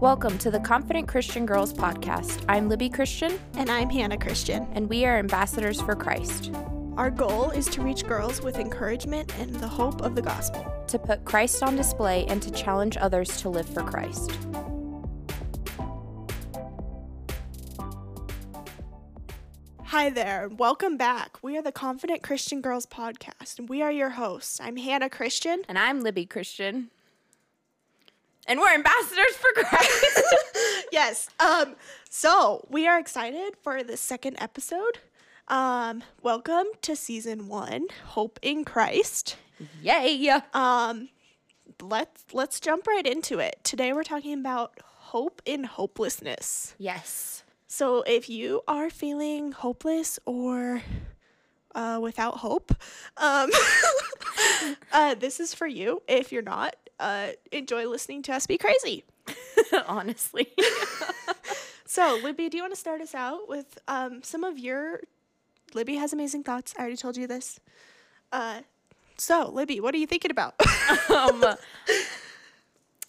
Welcome to the Confident Christian Girls podcast. I'm Libby Christian, And I'm Hannah Christian. and we are ambassadors for Christ Our goal is to reach girls with encouragement and the hope of the gospel. to put Christ on display and to challenge others to live for Christ. Hi there, and welcome back. We are the Confident Christian Girls podcast, and we are your hosts. I'm Hannah Christian. And I'm Libby Christian. And we're ambassadors for Christ. yes. Um. So we are excited for the second episode. Um. Welcome to season one, Hope in Christ. Yay! Um. Let's let's jump right into it. Today we're talking about hope in hopelessness. Yes. So if you are feeling hopeless or uh, without hope, um, uh, this is for you. If you're not, uh, enjoy listening to us be crazy. Honestly. So, Libby, do you want to start us out with um, some of your? Libby has amazing thoughts. I already told you this. Uh, so, Libby, what are you thinking about? um,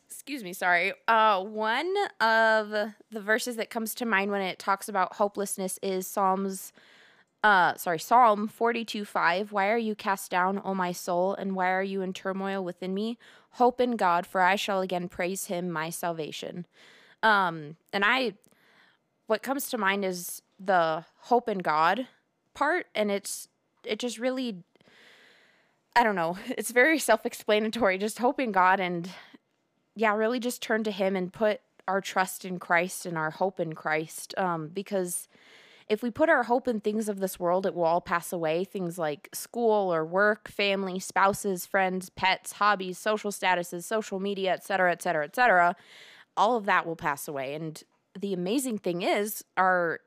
excuse me, sorry. Uh, one of the verses that comes to mind when it talks about hopelessness is Psalms, uh, sorry, Psalm 42 5. Why are you cast down, O my soul, and why are you in turmoil within me? Hope in God, for I shall again praise him, my salvation. Um, and I, what comes to mind is the hope in God part, and it's, it just really I don't know. It's very self explanatory. Just hope in God and, yeah, really just turn to Him and put our trust in Christ and our hope in Christ. Um, because if we put our hope in things of this world, it will all pass away. Things like school or work, family, spouses, friends, pets, hobbies, social statuses, social media, et cetera, et cetera, et cetera. All of that will pass away. And the amazing thing is, our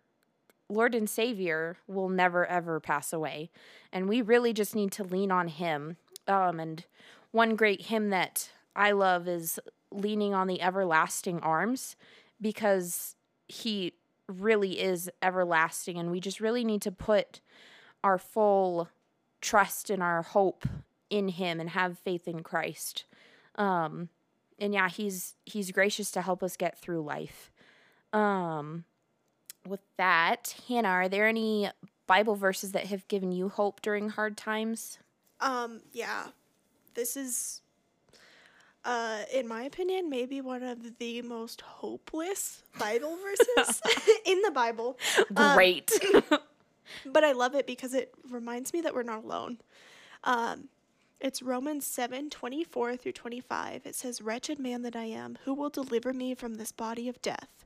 Lord and Savior will never ever pass away. And we really just need to lean on Him. Um, and one great hymn that I love is Leaning on the Everlasting Arms because He really is everlasting. And we just really need to put our full trust and our hope in Him and have faith in Christ. Um, and yeah, He's He's gracious to help us get through life. Um, with that, Hannah, are there any Bible verses that have given you hope during hard times? um, yeah, this is, uh, in my opinion, maybe one of the most hopeless Bible verses in the Bible. Um, Great. but I love it because it reminds me that we're not alone. Um, it's Romans 7 24 through 25. It says, Wretched man that I am, who will deliver me from this body of death?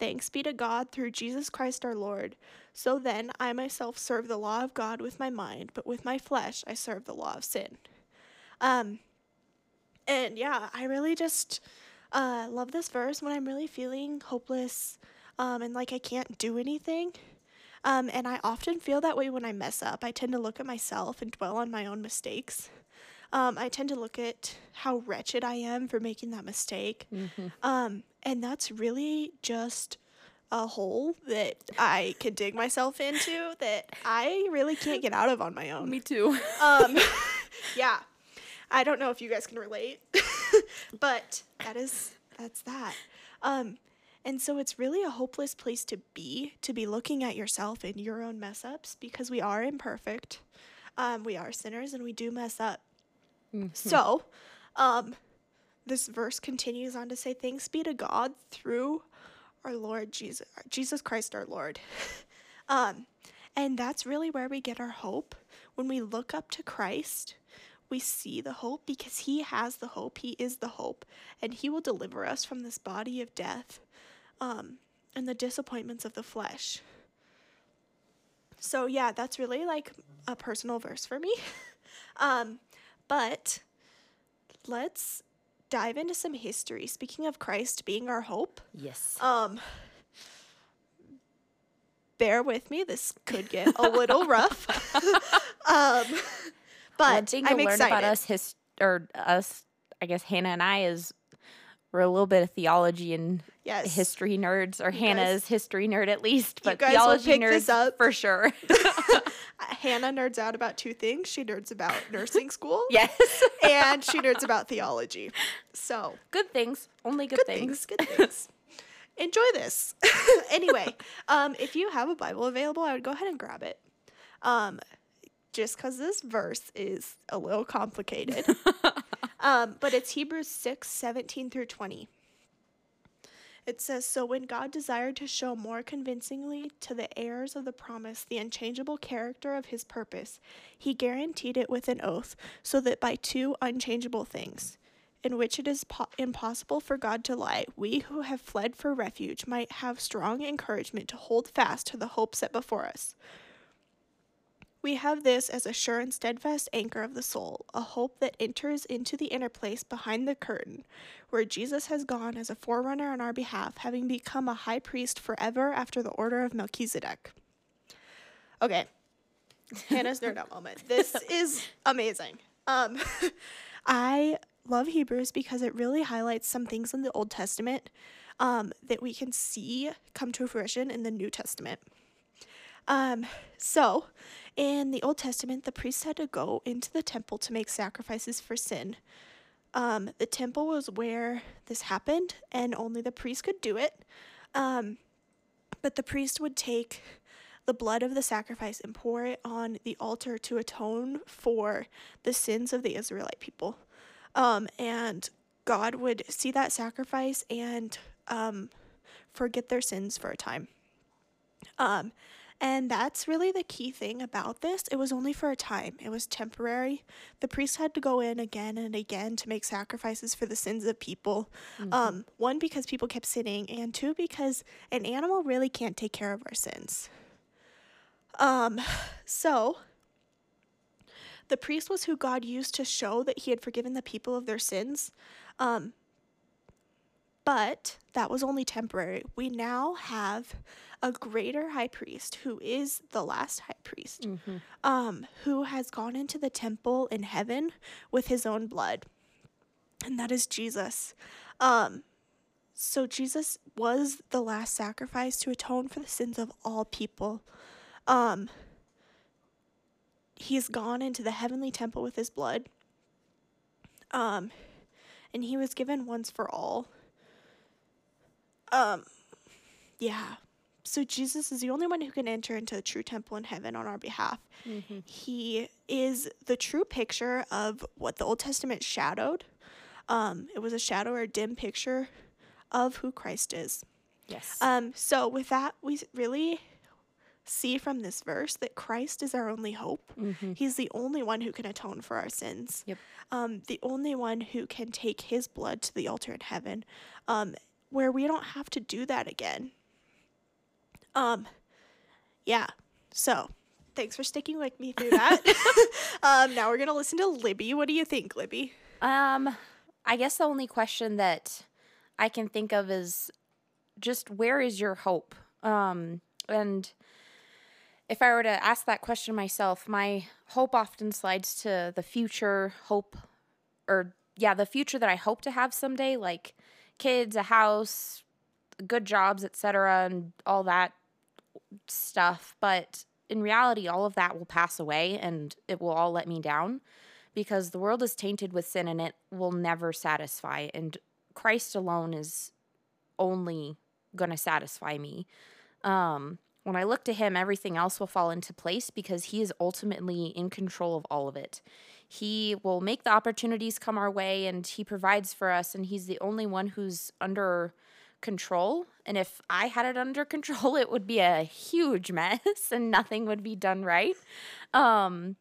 Thanks be to God through Jesus Christ our Lord. So then, I myself serve the law of God with my mind, but with my flesh I serve the law of sin. Um, and yeah, I really just uh, love this verse when I'm really feeling hopeless um, and like I can't do anything. Um, and I often feel that way when I mess up. I tend to look at myself and dwell on my own mistakes. Um, I tend to look at how wretched I am for making that mistake. Um, and that's really just a hole that I can dig myself into that I really can't get out of on my own. Me too. Um, yeah. I don't know if you guys can relate, but that is that's that. Um, and so it's really a hopeless place to be to be looking at yourself and your own mess ups because we are imperfect. Um, we are sinners and we do mess up. So, um, this verse continues on to say, "Thanks be to God through our Lord Jesus, Jesus Christ, our Lord." um, and that's really where we get our hope. When we look up to Christ, we see the hope because He has the hope. He is the hope, and He will deliver us from this body of death um, and the disappointments of the flesh. So, yeah, that's really like a personal verse for me. um, but let's dive into some history. Speaking of Christ being our hope, Yes. um, bear with me. This could get a little rough. um, but One thing I'm excited. about us, his or us, I guess Hannah and I is we're a little bit of theology and Yes. history nerds, or You Hannah's history nerd at least, but guys theology nerds for sure. Hannah nerds out about two things. She nerds about nursing school. yes, And she nerds about theology. So good things, only good, good things. things. Good things. Enjoy this. anyway, um, if you have a Bible available, I would go ahead and grab it. Um, just because this verse is a little complicated. um, but it's Hebrews 6 17 through 20. It says, So when God desired to show more convincingly to the heirs of the promise the unchangeable character of his purpose, he guaranteed it with an oath, so that by two unchangeable things, in which it is po- impossible for God to lie, we who have fled for refuge might have strong encouragement to hold fast to the hope set before us. We have this as a sure and steadfast anchor of the soul, a hope that enters into the inner place behind the curtain, where Jesus has gone as a forerunner on our behalf, having become a high priest forever after the order of Melchizedek. Okay, Hannah's nerd out moment. This is amazing. Um, I love Hebrews because it really highlights some things in the Old Testament um, that we can see come to fruition in the New Testament. Um, so, in the Old Testament, the priests had to go into the temple to make sacrifices for sin. Um, the temple was where this happened, and only the priest could do it. Um, but the priest would take the blood of the sacrifice and pour it on the altar to atone for the sins of the Israelite people. Um, and God would see that sacrifice and um, forget their sins for a time. Um, and that's really the key thing about this. It was only for a time, it was temporary. The priest had to go in again and again to make sacrifices for the sins of people. Um, one, because people kept sinning, and two, because an animal really can't take care of our sins. Um, so the priest was who God used to show that he had forgiven the people of their sins. Um, but that was only temporary. We now have a greater high priest who is the last high priest, um, who has gone into the temple in heaven with his own blood, and that is Jesus. Um, so Jesus was the last sacrifice to atone for the sins of all people. Um, he's gone into the heavenly temple with his blood. Um, and he was given once for all. Um, yeah. So Jesus is the only one who can enter into the true temple in heaven on our behalf. He is the true picture of what the Old Testament shadowed. Um, it was a shadow or a dim picture of who Christ is. Yes. Um, so with that, we really see from this verse that Christ is our only hope. He's the only one who can atone for our sins. Yep. Um, the only one who can take his blood to the altar in heaven, um, where we don't have to do that again. Um, yeah. So thanks for sticking with me through that. um, now we're gonna listen to Libby. What do you think, Libby? Um, I guess the only question that I can think of is just where is your hope? Um, and if I were to ask that question myself, my hope often slides to the future hope, or yeah, the future that I hope to have someday, like kids, a house, good jobs, etc., and all that stuff. But in reality, all of that will pass away, and it will all let me down because the world is tainted with sin and it will never satisfy. And Christ alone is only going to satisfy me. Um, when I look to Him, everything else will fall into place because He is ultimately in control of all of it. He will make the opportunities come our way and He provides for us, and He's the only one who's under control. And if I had it under control, it would be a huge mess and nothing would be done right. Um,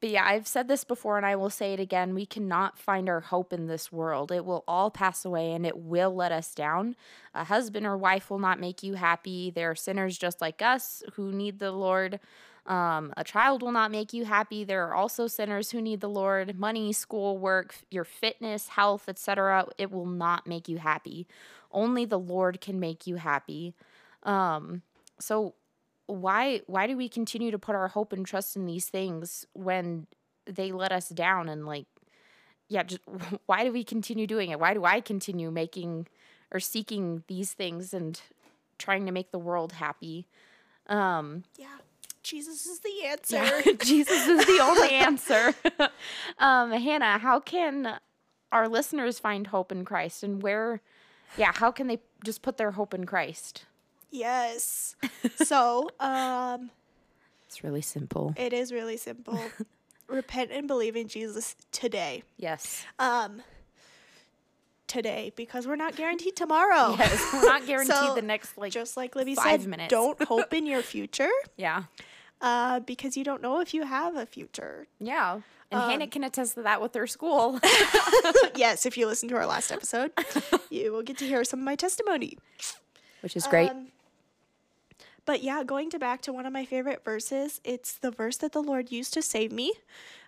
but yeah, I've said this before and I will say it again. We cannot find our hope in this world. It will all pass away and it will let us down. A husband or wife will not make you happy. They're sinners just like us who need the Lord. Um, a child will not make you happy. There are also sinners who need the Lord. Money, school, work, your fitness, health, etc. It will not make you happy. Only the Lord can make you happy. Um, so why why do we continue to put our hope and trust in these things when they let us down and like yeah, just why do we continue doing it? Why do I continue making or seeking these things and trying to make the world happy? Um, Yeah. Jesus is the answer. yeah, Jesus is the only answer. um, Hannah, how can our listeners find hope in Christ and where, yeah, how can they just put their hope in Christ? Yes. So, um, It's really simple. it is really simple. Repent and believe in Jesus today. Yes. Um, today because we're not guaranteed tomorrow. Yes. We're not guaranteed So, the next, like, Just like Libby five said, minutes. don't hope in your future yeah. Uh, because you don't know if you have a future. Yeah. And Hannah can attest to that with her school. yes, if you listen to our last episode, you will get to hear some of my testimony. Which is great. Um, but yeah, going to back to one of my favorite verses, it's the verse that the Lord used to save me.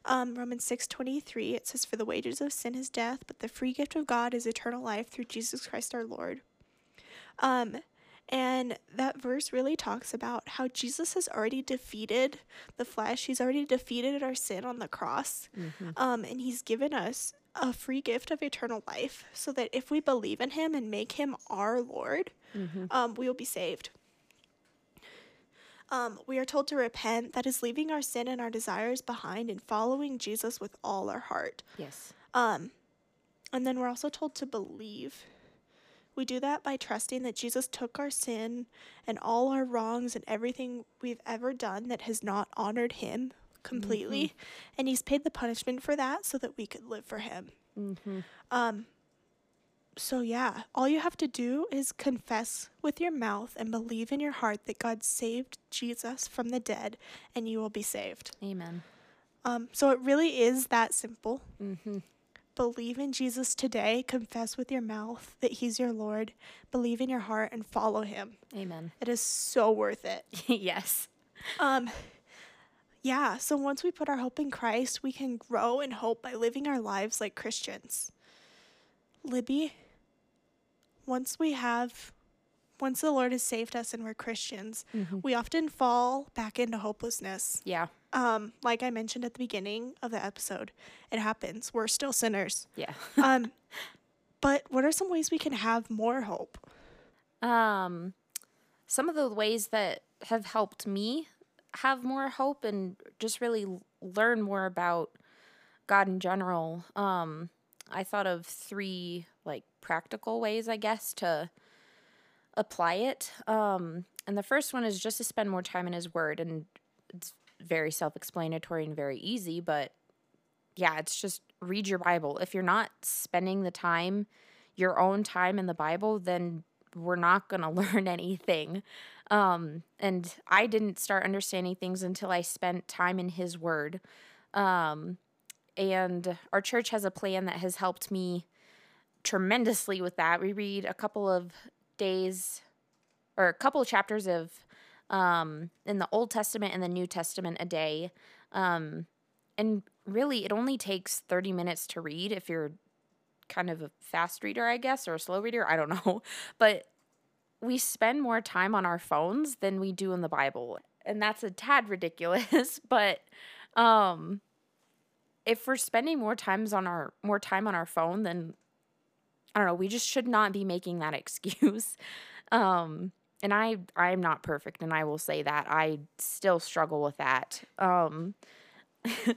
Um, Romans six twenty three. It says, "For the wages of sin is death, but the free gift of God is eternal life through Jesus Christ our Lord." Um, and that verse really talks about how Jesus has already defeated the flesh. He's already defeated our sin on the cross. Um, and he's given us a free gift of eternal life so that if we believe in him and make him our Lord, um, we will be saved. Um, we are told to repent, that is, leaving our sin and our desires behind and following Jesus with all our heart. yes. Um, and then we're also told to believe. We do that by trusting that Jesus took our sin and all our wrongs and everything we've ever done that has not honored him completely. And he's paid the punishment for that so that we could live for him. Mm-hmm. Um, so yeah, all you have to do is confess with your mouth and believe in your heart that God saved Jesus from the dead and you will be saved. Amen. Um, so it really is that simple Mm-hmm. Believe in Jesus today, confess with your mouth that he's your Lord, believe in your heart and follow him. Amen. It is so worth it. yes. Um yeah, so once we put our hope in Christ, we can grow in hope by living our lives like Christians. Libby, once we have once the Lord has saved us and we're Christians, we often fall back into hopelessness. Yeah. Um, like I mentioned at the beginning of the episode, it happens. We're still sinners. Yeah. Um, but what are some ways we can have more hope? Um, some of the ways that have helped me have more hope and just really learn more about God in general. Um, I thought of three like practical ways, I guess, to apply it. Um, and the first one is just to spend more time in His Word, and it's very self-explanatory and very easy, but yeah, it's just read your Bible. If you're not spending the time, your own time in the Bible, then we're not going to learn anything. Um, and I didn't start understanding things until I spent time in His Word. Um, and our church has a plan that has helped me tremendously with that. We read a couple of days or a couple of chapters of um, in the Old Testament and the New Testament a day. Um, and really, it only takes 30 minutes to read if you're kind of a fast reader, I guess, or a slow reader. I don't know. But we spend more time on our phones than we do in the Bible. And that's a tad ridiculous, but um if we're spending more times on our more time on our phone then I don't know, we just should not be making that excuse. Um and I I'm not perfect and I will say that. I still struggle with that. Um Yeah.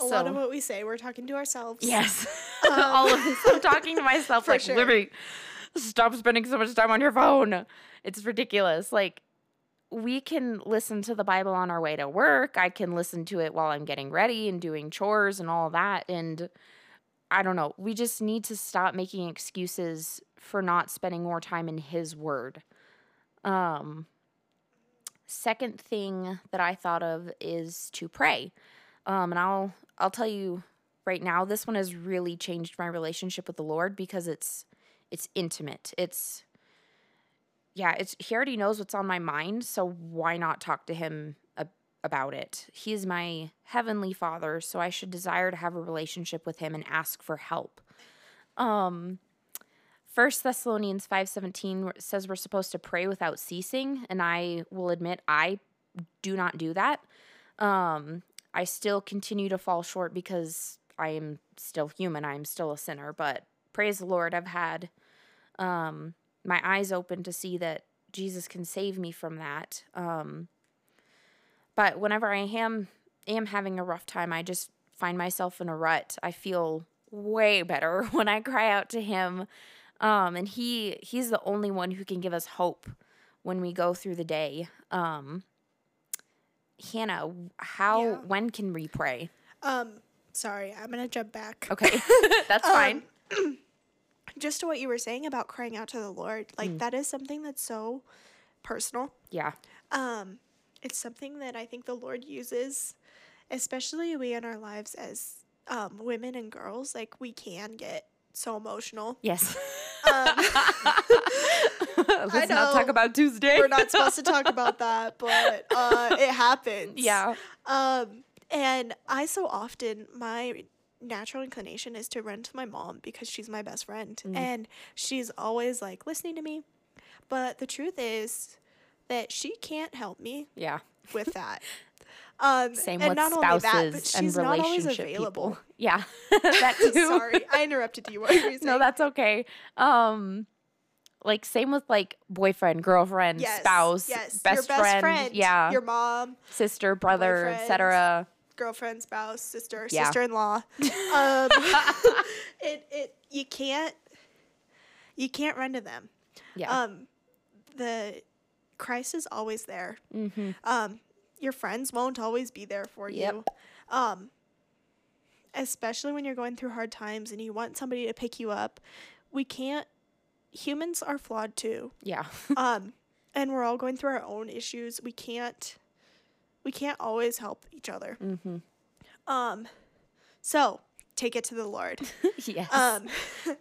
A lot of what we say, we're talking to ourselves. Yes. All of this. I'm talking to myself like, sure. Libby, stop spending so much time on your phone. It's ridiculous. Like, we can listen to the Bible on our way to work. I can listen to it while I'm getting ready and doing chores and all that. And I don't know. We just need to stop making excuses for not spending more time in His Word. Um, second thing that I thought of is to pray. Um, and I'll I'll tell you right now, this one has really changed my relationship with the Lord because it's it's intimate. It's yeah, it's he already knows what's on my mind, so why not talk to him about it? He is my heavenly Father, so I should desire to have a relationship with him and ask for help. Um First Thessalonians 5:17 says we're supposed to pray without ceasing, and I will admit I do not do that. Um I still continue to fall short because I am still human. I am still a sinner, but praise the Lord, I've had um, my eyes open to see that Jesus can save me from that. Um, but whenever I am am having a rough time, I just find myself in a rut. I feel way better when I cry out to Him, um, and He He's the only one who can give us hope when we go through the day. Um, Hannah, how Yeah. when can we pray? Um, sorry, I'm gonna jump back. Okay, that's fine. Just to what you were saying about crying out to the Lord, like Mm. that is something that's so personal. Yeah, Um, it's something that I think the Lord uses, especially we in our lives as um, women and girls. Like we can get so emotional. yes. Um, Let's not talk about Tuesday. we're not supposed to talk about that, but uh, it happens. Yeah. Um, and I so often my natural inclination is to run to my mom because she's my best friend Mm. and she's always like listening to me. But the truth is that she can't help me Yeah. with that. Um, Same and with not spouses only that, but she's and not relationship available. people. Yeah, that too. Sorry, I interrupted you. You saying? no, that's okay. Um, like same with like boyfriend, girlfriend, yes, spouse, yes, best, your best friend, friend, yeah, your mom, sister, brother, etc. girlfriend, spouse, sister, Yeah. sister-in-law. Um, it it you can't you can't run to them. Yeah. Um, the Christ is always there. mm-hmm. Um, your friends won't always be there for Yep. you. Um, especially when you're going through hard times and you want somebody to pick you up. We can't. Humans are flawed too. Yeah. Um, and we're all going through our own issues. We can't. We can't always help each other. mm-hmm. Um, so take it to the Lord. yes. Um,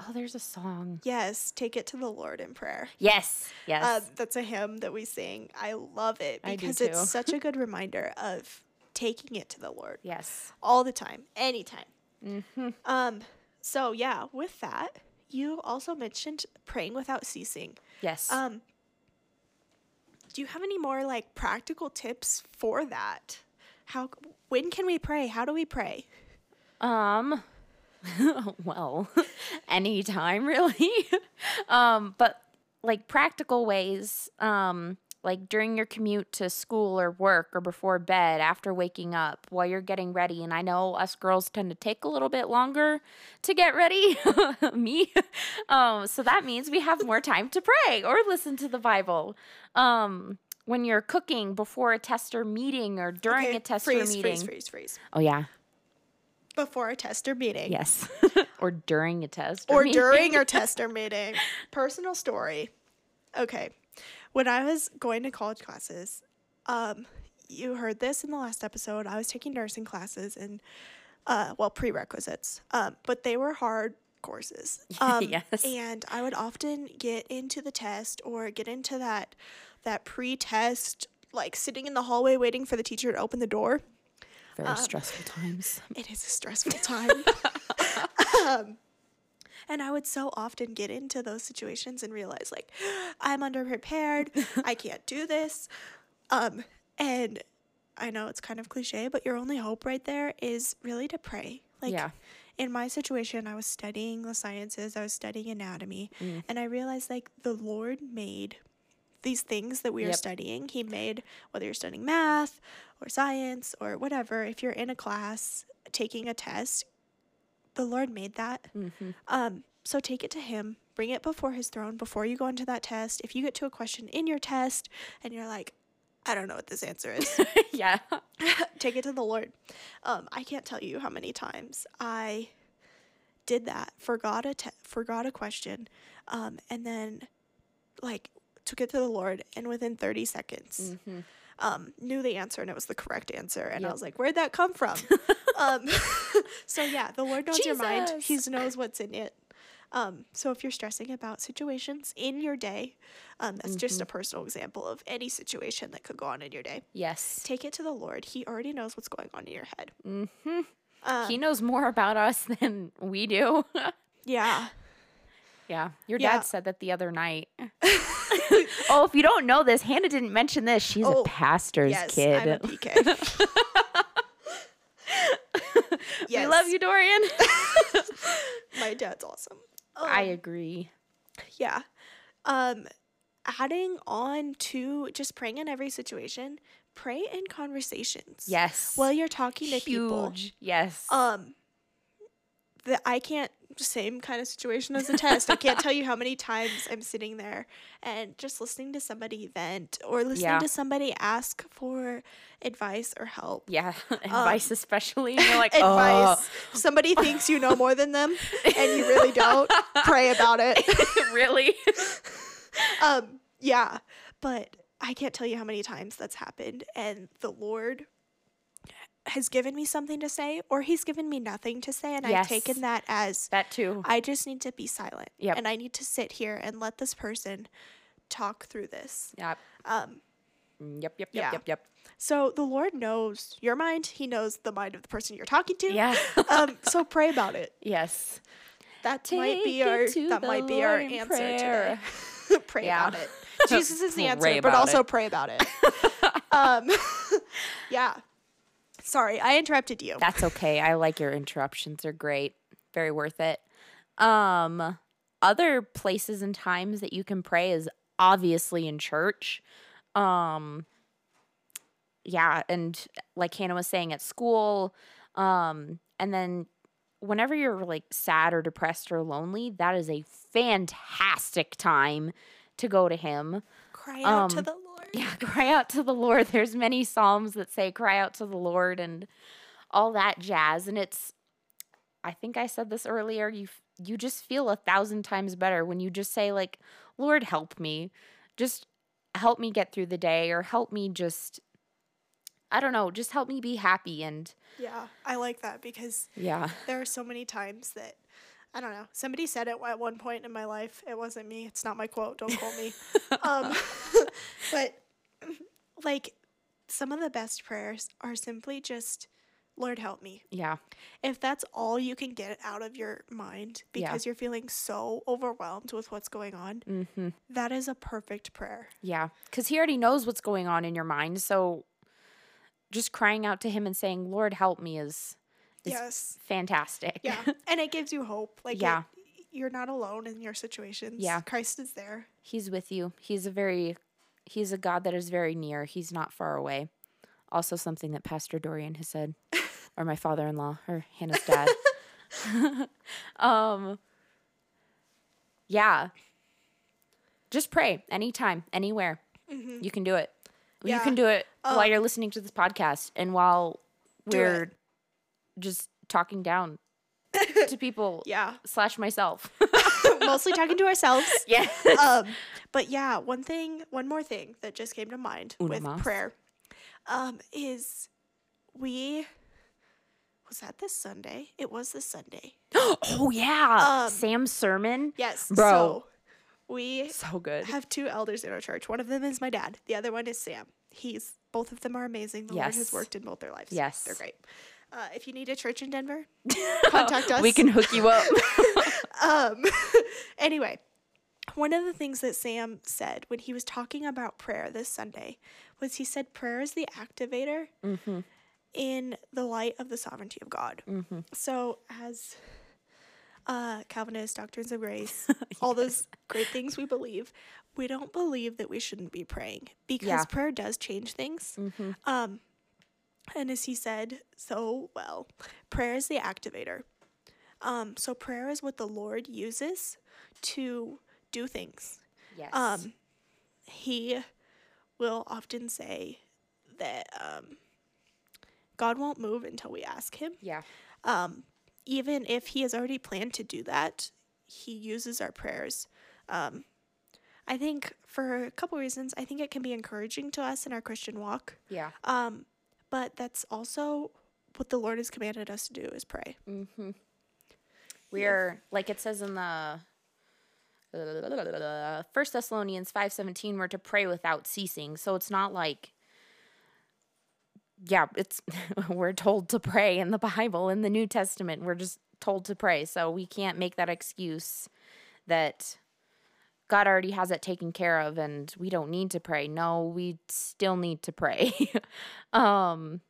oh, there's a song. yes, take it to the Lord in prayer. Yes. Yes. Um, that's a hymn that we sing. I love it because it's such a good reminder of taking it to the Lord yes. all the time, anytime. Mm-hmm. Um, so yeah, with that, you also mentioned praying without ceasing. Yes. Um, do you have any more like practical tips for that? How when can we pray? How do we pray? Um, well, anytime really. um, but like practical ways, um, like during your commute to school or work or before bed, after waking up, while you're getting ready. And I know us girls tend to take a little bit longer to get ready. Me. Um, so that means we have more time to pray or listen to the Bible. Um, when you're cooking before a tester meeting or during Okay, a tester freeze, meeting. freeze, freeze, freeze. Oh yeah. Before a tester meeting. Yes. or during a test. or meeting. during our tester meeting. Personal story. Okay. When I was going to college classes, um, you heard this in the last episode. I was taking nursing classes and, uh, well, prerequisites, um, but they were hard courses. Um, Yes. And I would often get into the test or get into that that pre-test, like sitting in the hallway waiting for the teacher to open the door. Very stressful times. It is a stressful time. um, and I would so often get into those situations and realize, like, I'm underprepared. I can't do this. Um, and I know it's kind of cliche, but your only hope right there is really to pray. Like, Yeah. in my situation, I was studying the sciences, I was studying anatomy, Mm. and I realized, like, the Lord made these things that we are Yep. studying. He made, whether you're studying math or science or whatever, if you're in a class taking a test, the Lord made that. Mm-hmm. Um, so take it to Him, bring it before His throne before you go into that test. If you get to a question in your test and you're like, I don't know what this answer is, yeah. take it to the Lord. Um, I can't tell you how many times I did that, forgot a te- forgot a question, um, and then like took it to the Lord, and within thirty seconds, Mhm. um, knew the answer, and it was the correct answer, and I was like, "Where'd that come from?" um, so yeah, the Lord knows your mind. He knows what's in it. Um, so if you're stressing about situations in your day, um, that's just a personal example of any situation that could go on in your day Yes. take it to the Lord. He already knows what's going on in your head. Mm-hmm. Um, he knows more about us than we do. yeah. Yeah. Your Yeah. dad said that the other night. oh, if you don't know this, Hannah didn't mention this. She's Oh, a pastor's yes, kid. I'm a PK. yes. We love you, Dorian. My dad's awesome. I Um, agree. Yeah. Um adding on to just praying in every situation, pray in conversations. Yes. While you're talking to people. Huge. Yes. Um the I can't same kind of situation as a test. I can't tell you how many times I'm sitting there and just listening to somebody vent or listening Yeah. to somebody ask for advice or help. yeah. Advice, especially. You're like, advice. Somebody thinks you know more than them and you really don't. Pray about it. oh, really? um yeah but i can't tell you how many times that's happened and the lord has given me something to say or he's given me nothing to say and i've taken that as that too. i just need to be silent Yep. and i need to sit here and let this person talk through this Yep. um Yep. Yep. Yep. Yeah. Yep. Yep. so the lord knows your mind he knows the mind of the person you're talking to Yeah. um so pray about it yes. that might be our that might be our answer prayer. today pray Yeah. about it jesus is the answer but also it. pray about it um yeah sorry i interrupted you That's okay. I like your interruptions. They're great. Very worth it. Um other places and times that you can pray is obviously in church. Um yeah, and like Hannah was saying at school, um and then whenever you're like sad or depressed or lonely, that is a fantastic time to go to him. cry out to um, the lord Yeah, cry out to the Lord. There's many psalms that say cry out to the Lord and all that jazz and it's I think I said this earlier, You you just feel a thousand times better when you just say like, "Lord, help me." Just help me get through the day or help me just I don't know, just help me be happy and yeah i like that because yeah. there are so many times that i don't know somebody said it at one point in my life it wasn't me it's not my quote don't quote me um but like some of the best prayers are simply just lord help me Yeah. if that's all you can get out of your mind Yeah. because you're feeling so overwhelmed with what's going on, Mhm. that is a perfect prayer. Yeah, cuz he already knows what's going on in your mind, so just crying out to him and saying, "Lord, help me" is yes. fantastic. Yeah. and it gives you hope. Like, Yeah. it- you're not alone in your situations. Yeah. Christ is there. He's with you. He's a very he's a God that is very near. He's not far away. Also something that Pastor Dorian has said or my father-in-law or Hannah's dad. um yeah. Just pray anytime, anywhere. Mhm. You can do it. You can do it while Um, you're listening to this podcast and while we're. Just talking down to people Yeah. slash myself. Mostly talking to ourselves. yeah. um, but yeah, one thing, one more thing that just came to mind Uno with más. prayer, um, is we was that this Sunday? It was this Sunday. oh yeah. Um, Sam's sermon. Yes, Bro. So we So good. have two elders in our church. One of them is my dad. The other one is Sam. He's both of them are amazing. The Lord has worked in both their lives. Yes. they're great. Uh, if you need a church in Denver, contact us. We can hook you up. um anyway one of the things that sam said when he was talking about prayer this sunday was he said prayer is the activator mm-hmm. in the light of the sovereignty of god Mm-hmm. so as uh calvinist doctrines of grace all those great things we believe we don't believe that we shouldn't be praying because Yeah. prayer does change things Mm-hmm. um and as he said so well prayer is the activator um so prayer is what the lord uses to do things Yes. um he will often say that um god won't move until we ask him yeah. um even if he has already planned to do that he uses our prayers um i think for a couple reasons i think it can be encouraging to us in our christian walk Yeah. um, but that's also what the Lord has commanded us to do is pray. Mm-hmm. We are like it says in the First Thessalonians five seventeen. We're to pray without ceasing. So it's not like, yeah, it's we're told to pray in the Bible in the New Testament. We're just told to pray. So we can't make that excuse that God already has it taken care of and we don't need to pray. No, we still need to pray. um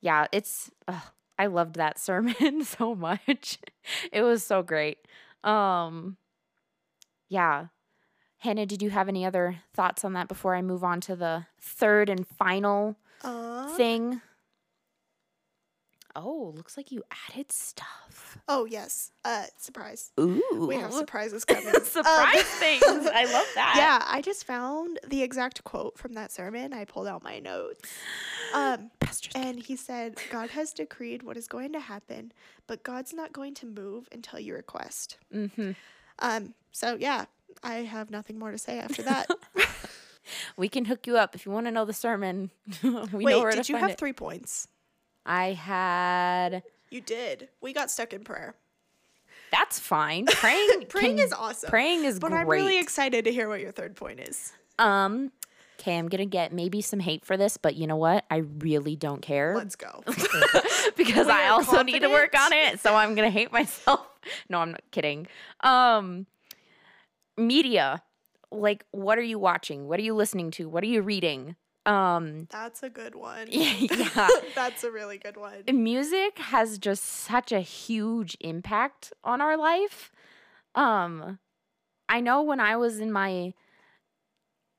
yeah, it's ugh, I loved that sermon so much. It was so great. Um yeah. Hannah, did you have any other thoughts on that before I move on to the third and final Uh, thing? Oh, looks like you added stuff. oh yes. Uh, surprise. Ooh. We have surprises coming. surprise Um, things. I love that. Yeah, I just found the exact quote from that sermon. I pulled out my notes. Um, and he said, God has decreed what is going to happen, but God's not going to move until you request. hmm Um, so yeah, I have nothing more to say after that. We can hook you up if you want to know the sermon. we know Wait, where did to you find have it. three points? I had. You did. We got stuck in prayer. That's fine. Praying. Praying can- is awesome. Praying is But great. I'm really excited to hear what your third point is. um. Okay, I'm gonna get maybe some hate for this, but you know what? I really don't care Let's go. because We I also need to work on it. So I'm gonna hate myself. No, I'm not kidding. Um, media. Like, what are you watching? What are you listening to? What are you reading? Um, That's a good one. yeah. That's a really good one. music has just such a huge impact on our life. Um I know when I was in my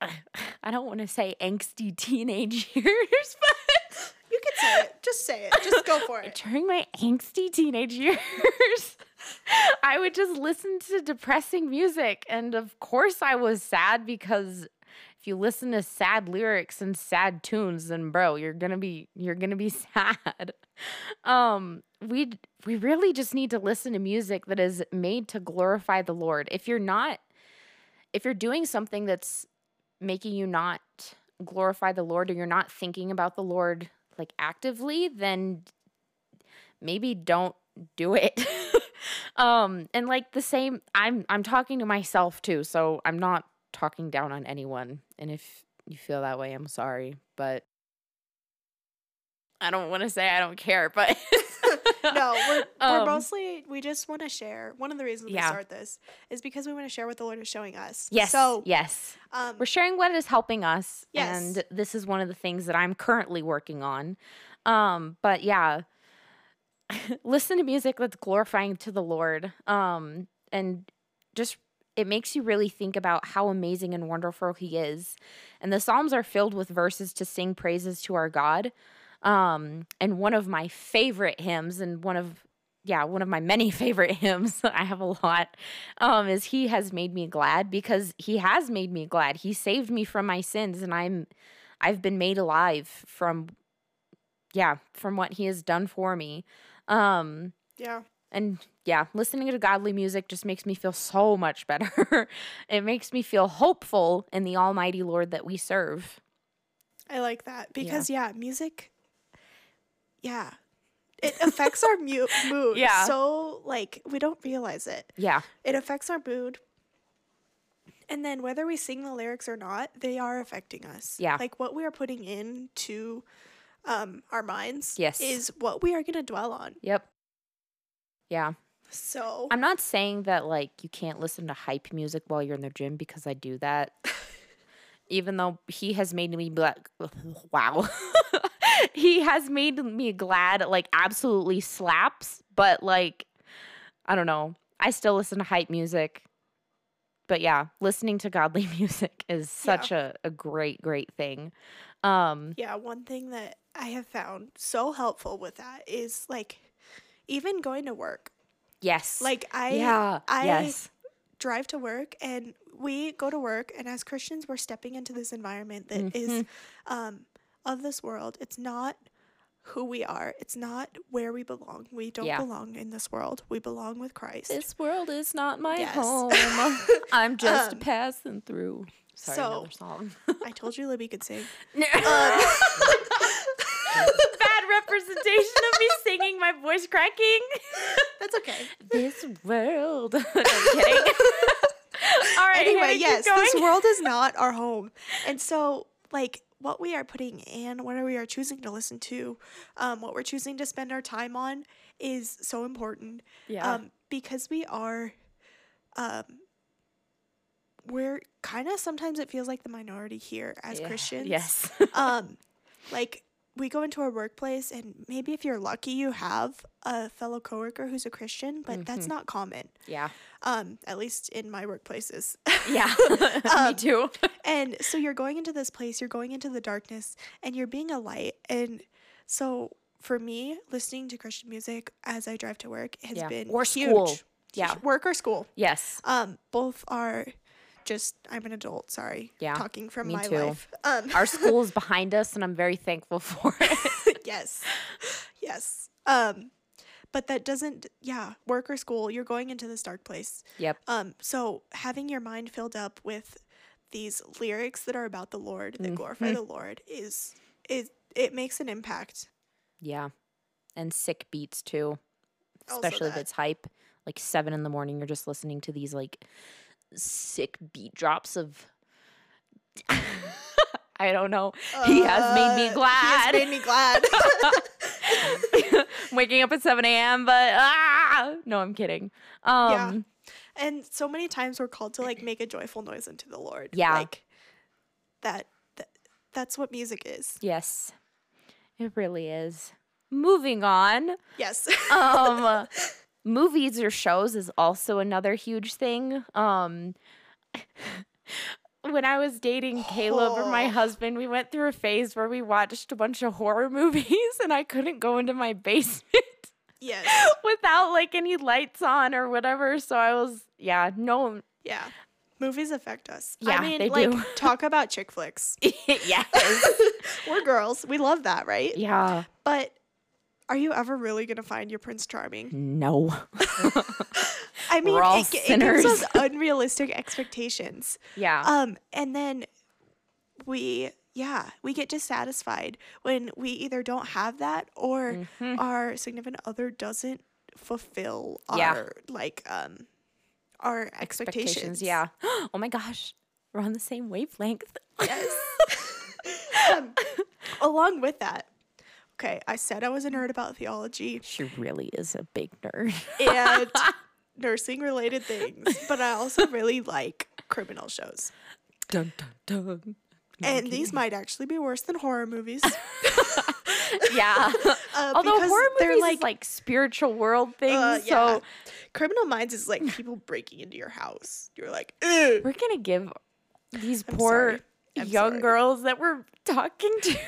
I don't want to say angsty teenage years, but You can say it. Just say it. Just go for it. during my angsty teenage years, I would just listen to depressing music and of course I was sad because if you listen to sad lyrics and sad tunes then bro, you're to be you're to be sad. Um we we really just need to listen to music that is made to glorify the Lord. If you're not if you're doing something that's making you not glorify the Lord or you're not thinking about the Lord like actively, then maybe don't do it. um and like the same I'm I'm talking to myself too, so I'm not talking down on anyone. And if you feel that way, I'm sorry, but I don't want to say I don't care, but no, we're, we're Um, mostly, we just want to share. One of the reasons Yeah. we start this is because we want to share what the Lord is showing us. Yes. So, yes. um, We're sharing what is helping us. Yes. And this is one of the things that I'm currently working on. Um, but yeah, listen to music that's glorifying to the Lord. Um, and just it makes you really think about how amazing and wonderful he is. And the Psalms are filled with verses to sing praises to our God. Um, and one of my favorite hymns and one of yeah, one of my many favorite hymns, I have a lot, um, is He has made me glad because He has made me glad. He saved me from my sins and I'm I've been made alive from yeah, from what He has done for me. Um yeah. And yeah, listening to godly music just makes me feel so much better. it makes me feel hopeful in the Almighty Lord that we serve. I like that because, yeah, music, yeah, it affects our mu- mood. Yeah. So, like, we don't realize it. Yeah. It affects our mood. And then whether we sing the lyrics or not, they are affecting us. Yeah. Like what we are putting into um, our minds Yes. is what we are going to dwell on. Yep. Yeah. So, I'm not saying that like you can't listen to hype music while you're in the gym because I do that. Even though he has made me like wow. he has made me glad like absolutely slaps, but like I don't know. I still listen to hype music. But yeah, listening to godly music is such a, a great, great thing. Um yeah, one thing that I have found so helpful with that is like even going to work. yes. Like I yeah. I yes. drive to work and we go to work and as Christians we're stepping into this environment that is Mhm. um of this world. It's not who we are. It's not where we belong. We don't Yeah. belong in this world. We belong with Christ. This world is not my Yes. home. I'm just Um, passing through. Sorry, so- another song. I told you Libby could sing. Bad representation of me singing, my voice cracking. That's okay. this world. No, I'm kidding. All right. anyway, yes, this world is not our home. And so, like, what we are putting in, what we are choosing to listen to, um, what we're choosing to spend our time on is so important. Yeah. Um, because we are, um, we're kind of sometimes it feels like the minority here as Yeah, Christians. Yes. Um, like we go into a workplace and maybe if you're lucky you have a fellow coworker who's a Christian, but that's not common. Yeah. Um, at least in my workplaces. Yeah. Um, Me too. and so you're going into this place, you're going into the darkness, and you're being a light. And so for me, listening to Christian music as I drive to work has Yeah. been Or huge. school. Yeah. Work or school. Yes. Um, both are just I'm an adult, sorry. Yeah, Talking from me my too. life. Um Our school is behind us, and I'm very thankful for it. yes. Yes. Um but that doesn't yeah, work or school, you're going into this dark place. yep. Um so having your mind filled up with these lyrics that are about the Lord, that glorify Mm-hmm. the Lord is is it makes an impact. Yeah. And sick beats too. Especially if it's hype. Like seven in the morning, you're just listening to these like sick beat drops of I don't know. he has made me Uh, glad. He has made me glad. Waking up at 7 a.m., but ah no, I'm kidding. Um and so many times we're called to like make a joyful noise unto the Lord. Yeah. Like that, that that's what music is. yes. It really is. Moving on. Yes. um movies or shows is also another huge thing um when i was dating caleb or my Oh. husband we went through a phase where we watched a bunch of horror movies and i couldn't go into my basement yes. without like any lights on or whatever so i was yeah no Yeah. Movies affect us. Yeah, I mean, they like do. talk about chick flicks. yes We're girls. We love that, right? yeah But are you ever really gonna find your Prince Charming? no I mean, it, it gives us unrealistic expectations. yeah Um, and then we, yeah, we get dissatisfied when we either don't have that or our significant other doesn't fulfill Yeah. our like um our expectations. yeah oh my gosh we're on the same wavelength Yes. um, along with that, okay, I said I was a nerd about theology she really is a big nerd and nursing related things, but I also really like criminal shows. dun dun dun And these might actually be worse than horror movies. Yeah. Uh, Although horror they're movies like, like spiritual world things, uh, yeah. so Criminal Minds is like people breaking into your house. You're like, Ew. we're gonna give these I'm poor sorry. I'm young sorry. girls that we're talking to. like-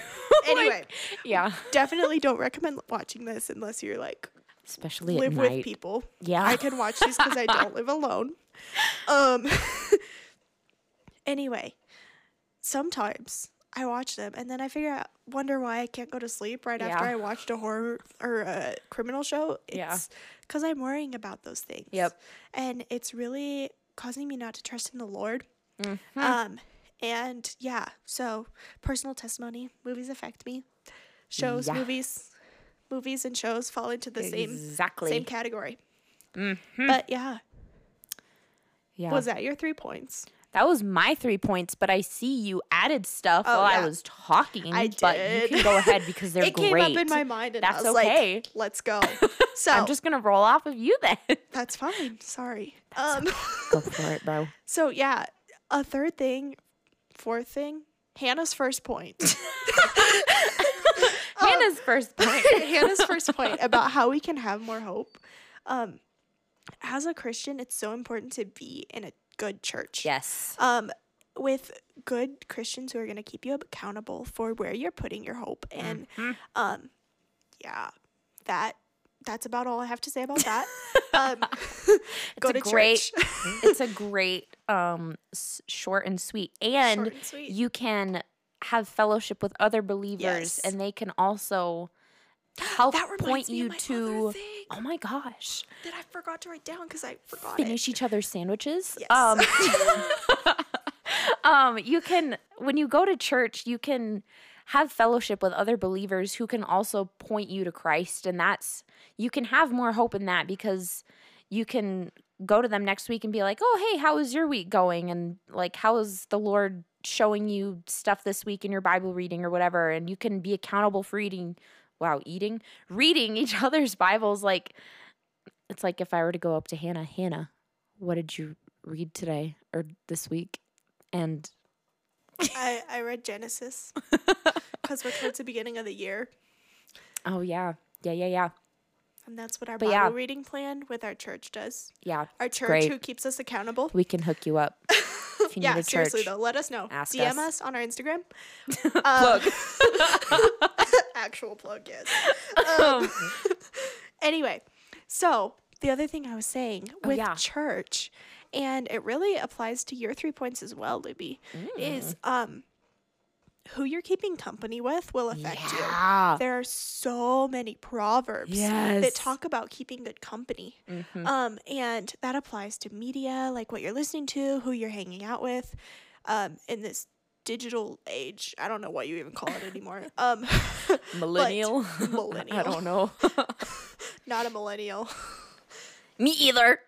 Anyway, yeah, definitely don't recommend watching this unless you're like especially at live with people. Yeah. I can watch these because I don't live alone. Um. anyway, sometimes I watch them and then I figure out, wonder why I can't go to sleep right after I watched a horror or a criminal show. Yeah. It's because I'm worrying about those things. Yep. And it's really causing me not to trust in the Lord. Mhm. Um, and yeah, so personal testimony, movies affect me. Shows, Yeah. movies, movies and shows fall into the same exactly. same category. Mhm. But yeah, yeah, was that your three points? that was my three points. But I see you added stuff Oh, while I was talking. I But you can go ahead because they're it great. came up in my mind, and That's I was okay. like, "Let's go." So I'm just gonna roll off of you then. that's fine. Sorry. Um. go for it, bro. so yeah, a third thing, fourth thing, Hannah's first point. Hannah's first point. Hannah's first point about how we can have more hope. Um, as a Christian, it's so important to be in a good church. yes. Um, with good Christians who are going to keep you accountable for where you're putting your hope, and Mhm. um, yeah, that that's about all I have to say about that. um, go to great- church. it's a great um s- short and sweet and and sweet. you can have fellowship with other believers Yes. and they can also help point you to oh my gosh that I forgot to write down because I forgot finish it. each other's sandwiches Yes. um um you can when you go to church you can have fellowship with other believers who can also point you to Christ and that's you can have more hope in that because you can go to them next week and be like, "Oh, hey, how is your week going?" and like, "How is the Lord showing you stuff this week in your Bible reading or whatever?" and you can be accountable for eating wow, eating, reading each other's Bibles like it's like if I were to go up to Hannah, Hannah, what did you read today or this week? And I, I read Genesis because we're towards the beginning of the year. Oh yeah. Yeah, yeah, yeah. And that's what our But Bible yeah. reading plan with our church does. Yeah. Our church great. who keeps us accountable. We can hook you up. If you yeah, need a seriously though, let us know. Ask DM us. us. on our Instagram. Plug. Actual plug, yes. Um, anyway, so the other thing I was saying Oh, with yeah. church, and it really applies to your three points as well, Libby, is um who you're keeping company with will affect Yeah. you. There are so many proverbs Yes. that talk about keeping good company. Mhm. Um, and that applies to media, like what you're listening to, who you're hanging out with, um, in this digital age. I don't know what you even call it anymore. Um, Millennial. millennial. I don't know. not a millennial. Me either.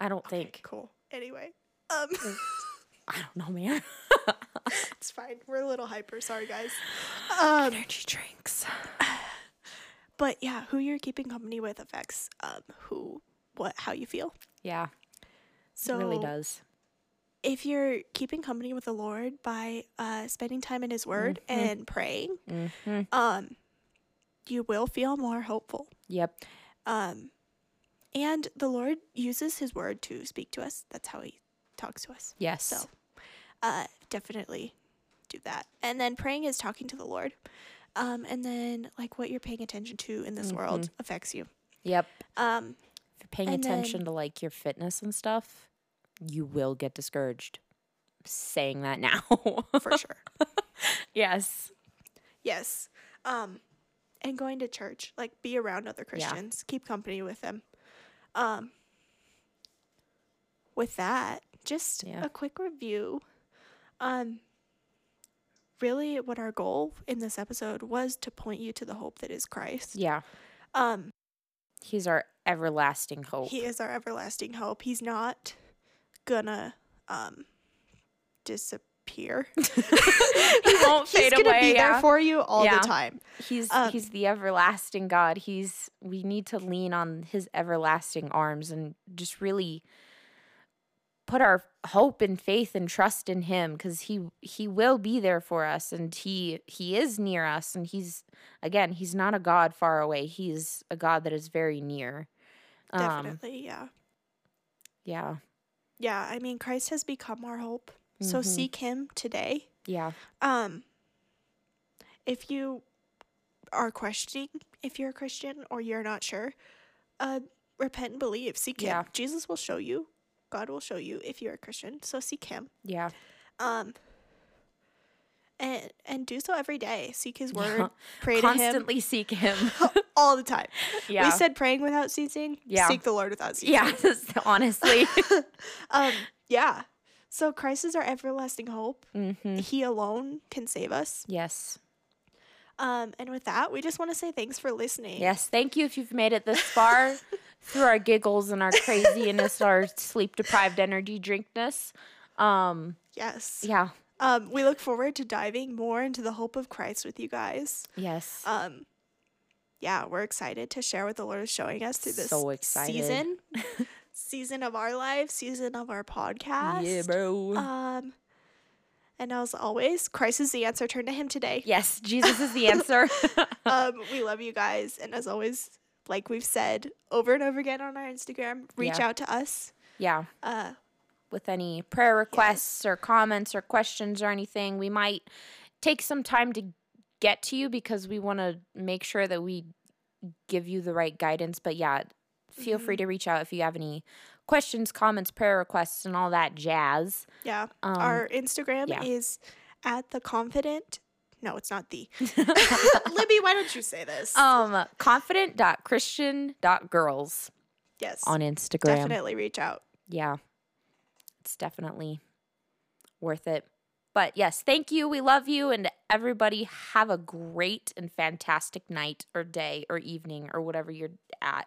I don't think. Cool. Anyway, um, I don't know, man. it's fine. We're a little hyper. Sorry, guys. Um, Energy drinks. but yeah, who you're keeping company with affects um who, what, how you feel. Yeah, So it really does. if you're keeping company with the Lord by uh, spending time in His Word Mm-hmm. and praying, hmm um, you will feel more hopeful. Yep. Um, and the Lord uses His Word to speak to us. That's how He talks to us. Yes. So, uh, definitely do that. And then praying is talking to the Lord. Um, and then like what you're paying attention to in this world Mm-hmm. affects you. Yep. Um, If you're paying attention then- to like your fitness and stuff, you will get discouraged. saying that now. for sure. yes. Yes. Um, and going to church, like be around other Christians, yeah. keep company with them. Um, with that, just Yeah. a quick review. Um, really, what our goal in this episode was to point you to the hope that is Christ. Yeah. Um, He's our everlasting hope. he is our everlasting hope. He's not gonna um disappear. he won't He's fade gonna away. be yeah. there for you all Yeah. the time. He's Um, he's the everlasting God. He's we need to lean on his everlasting arms and just really put our hope and faith and trust in him cuz he he will be there for us and he he is near us and he's again, he's not a god far away. He's a god that is very near. Um Definitely, yeah. yeah. Yeah, I mean Christ has become our hope. So Mhm. seek him today. Yeah. Um if you are questioning if you're a Christian or you're not sure, uh repent and believe. Seek Yeah. him. Jesus will show you. God will show you if you're a Christian. So seek him. Yeah. Um and and do so every day. Seek his word. Yeah. Pray to him Constantly seek him. all the time. yeah. We said praying without ceasing. Yeah. Seek the Lord without ceasing. yeah, honestly. Um yeah. So Christ is our everlasting hope. hmm He alone can save us. Yes. Um, and with that, we just want to say thanks for listening. Yes, thank you if you've made it this far through our giggles and our craziness, our sleep deprived energy drinkness. Um, Yes. yeah, Um, we look forward to diving more into the hope of Christ with you guys. yes. Um, yeah, we're excited to share what the Lord is showing us through this So excited. season, season of our life, season of our podcast. yeah, bro. Um, and as always, Christ is the answer. Turn to Him today. yes, Jesus is the answer. um, we love you guys, and as always, like we've said over and over again on our Instagram, reach Yeah. out to us. yeah, Uh, with any prayer requests or comments or questions or anything, we might take some time to get to you because we want to make sure that we give you the right guidance. But yeah, feel free Mm-hmm. to reach out if you have any questions, comments, prayer requests, and all that jazz. yeah. Um, Our Instagram yeah. is at the confident. No, it's not the. Libby, why don't you say this? um confident.christian.girls yes. on Instagram. Definitely reach out. Yeah. It's definitely worth it. But yes, thank you. We love you and everybody have a great and fantastic night or day or evening or whatever you're at.